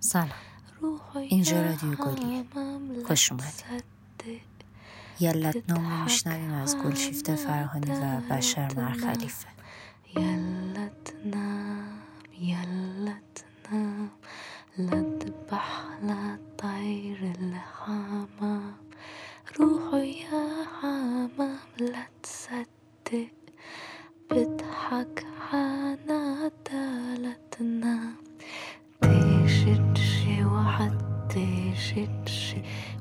سلام. اینجا رادیو گلیه. خوش اومد یلت نامو میشنویم از گلشیفته فرهانی و بشر مرخلیفه. مشيتش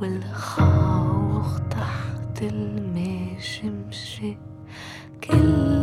والخوخ تحت المشمشة كل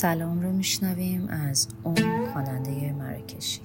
سلام رو میشنویم از اون خواننده مراکشی.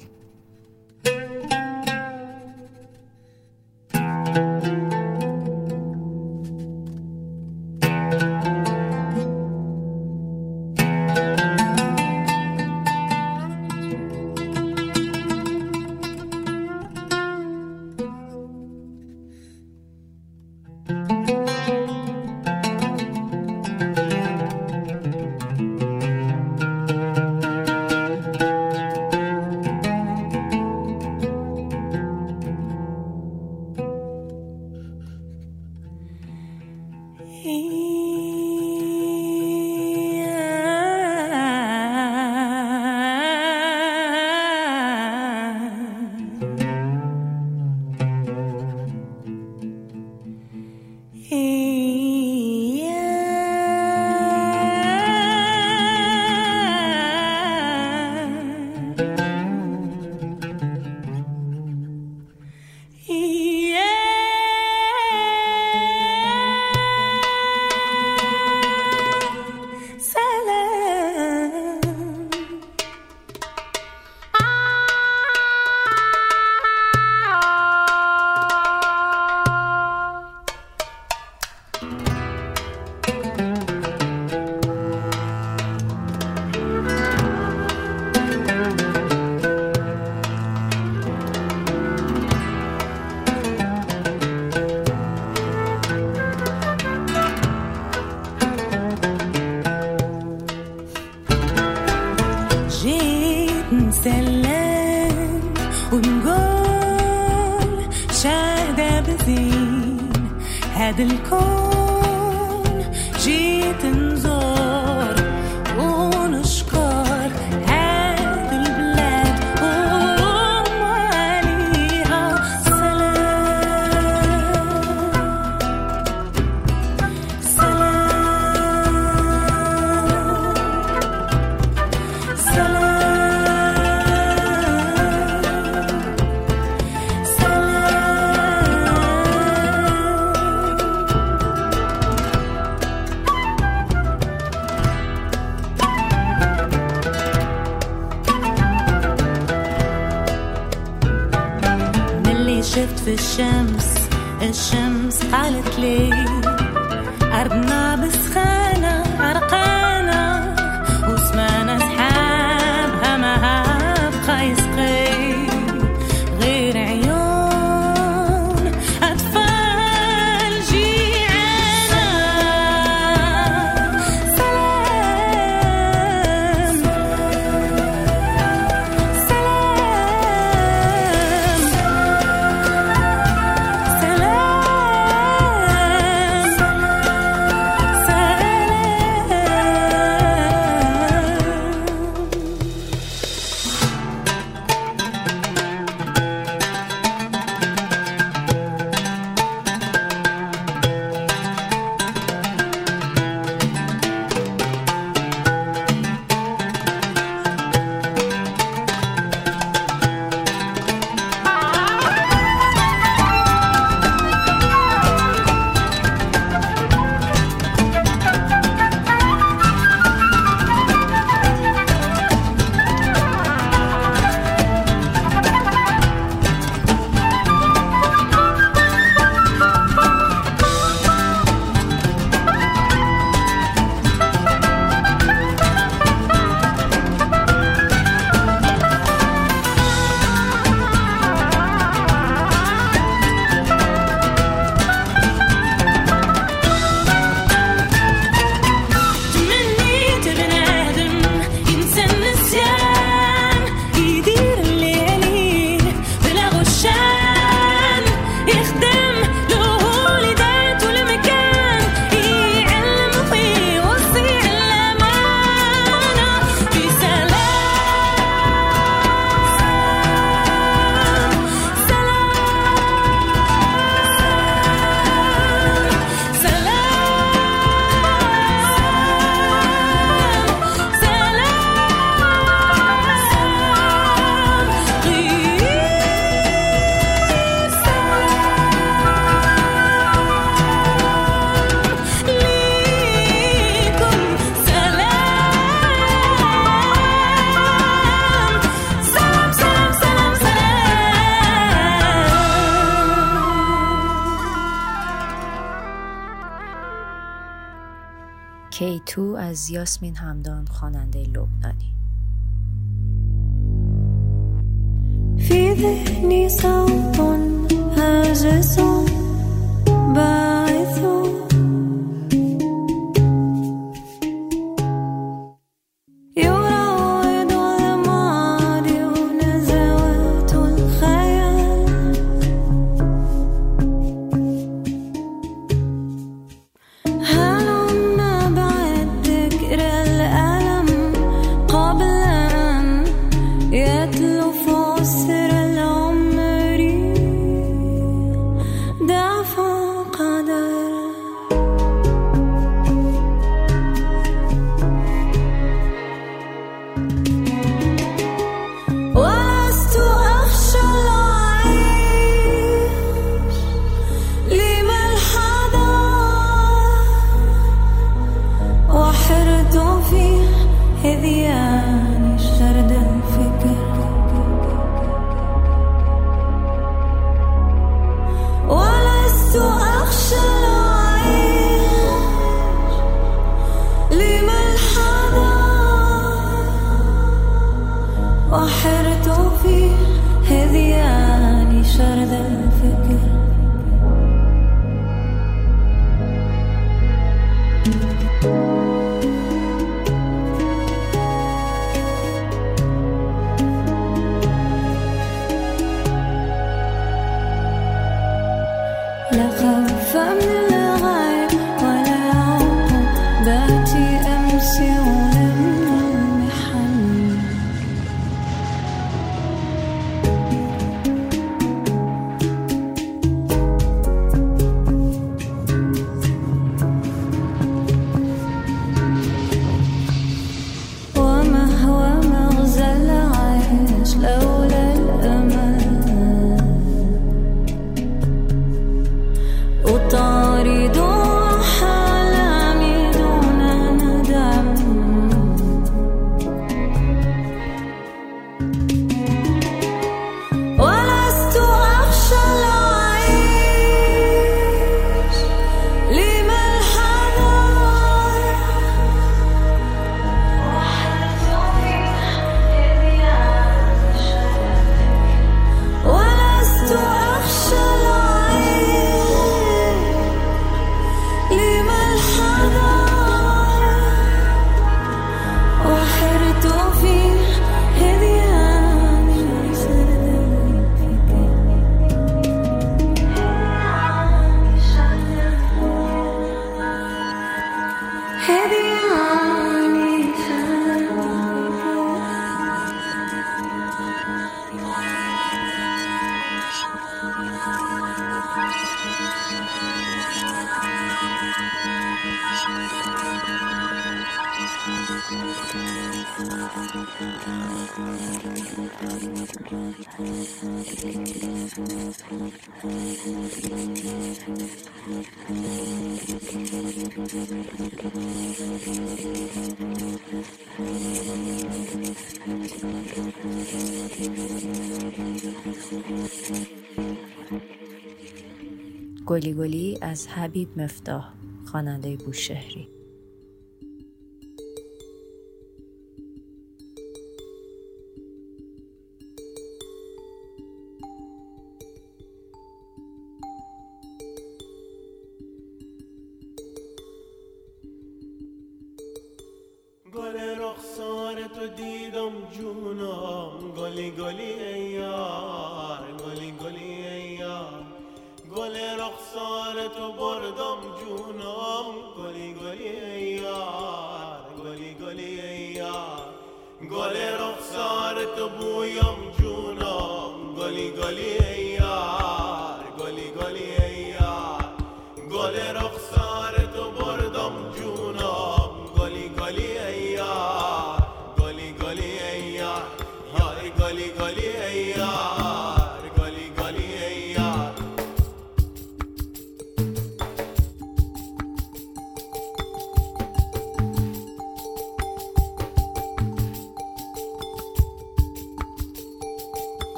سلام ونقول شاهدة بزين. هذا الكون جيت شفت في الشمس الشمس قالت لي أرضنا بسخانة عرقانة K2 از یاسمین همدان خواننده لبنانی. في ذهني صوت هاجس باعث گلی گلی از حبیب مفتاح خواننده بوشهری.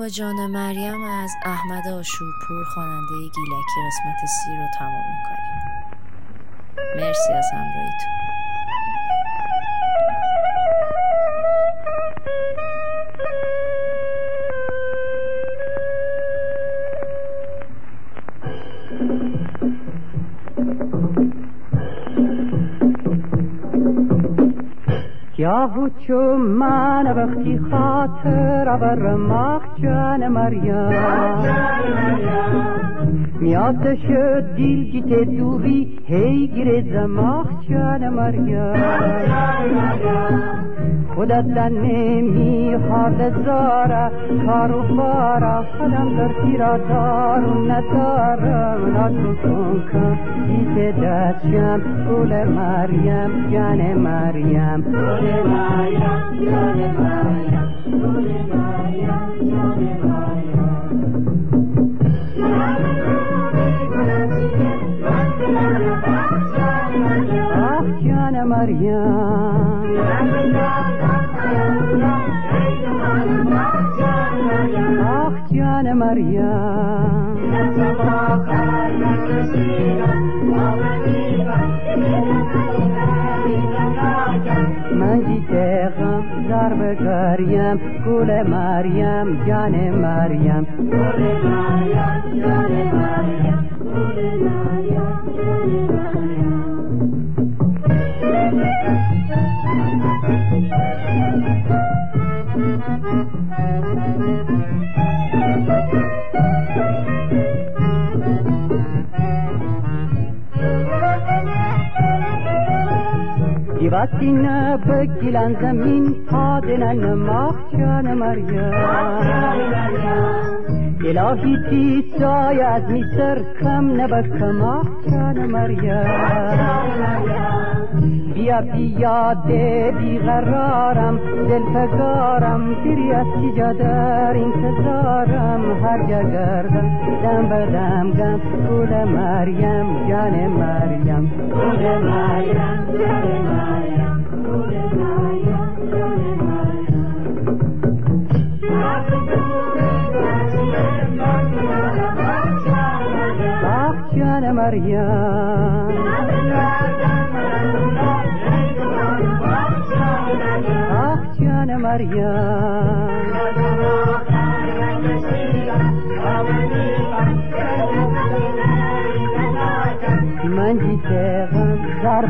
با جان مریم از احمد آشورپور خواننده گیلکی قسمت سی رو تمام می‌کنیم. مرسی از همراهیتون. یا چو من وقتی خاطر بر مخ جان مریم. میاد شد دیل گیت دوری هی گیره زماخ جان مریم. خودت نمی حال زاره کار و بارا خودم در تیرا دارو ندارم. ناتو کن کن گیت دستشم گل مریم جان مریم. گل مریم جان مریم. گل مریم جان مریم. آه Ave María. Mangiteram, darbegariam, kule Mariam, jane Mariam, kule Mariam, jane Mariam, kule Mariam, jane Mariam. وقتی نبگیلن زمین پادنن مخشان مریم الهی تی سای از میسر کم نبک مخشان مریم بیا بیاده بیقرارم دل فگارم تیری از چی در انتظارم هر جا گردم دم بدم گم گل مریم جان مریم گل مریم جان مریم آه جان مریم آه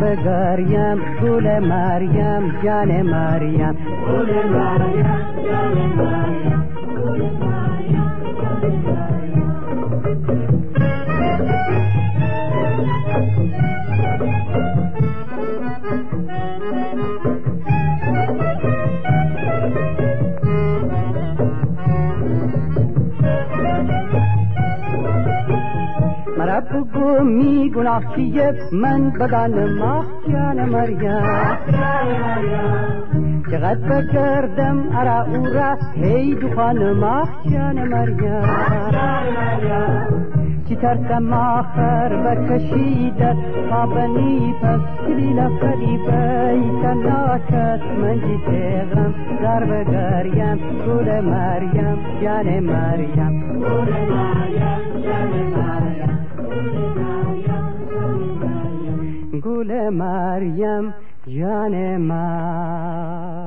ضرب گریم گل مریم جان مریم. گل مریم جان مریم. چیه من بدن ماه جان مریم چقدر بگردم ارا او را هی دخان ماه جان مریم چی ترسم آخر بکشیدت خوابنی پس کلیل فریبی تناکت من جی تیغم در بگریم گل مریم جان مریم. گل مریم جان مریم. گل مریم جان مریم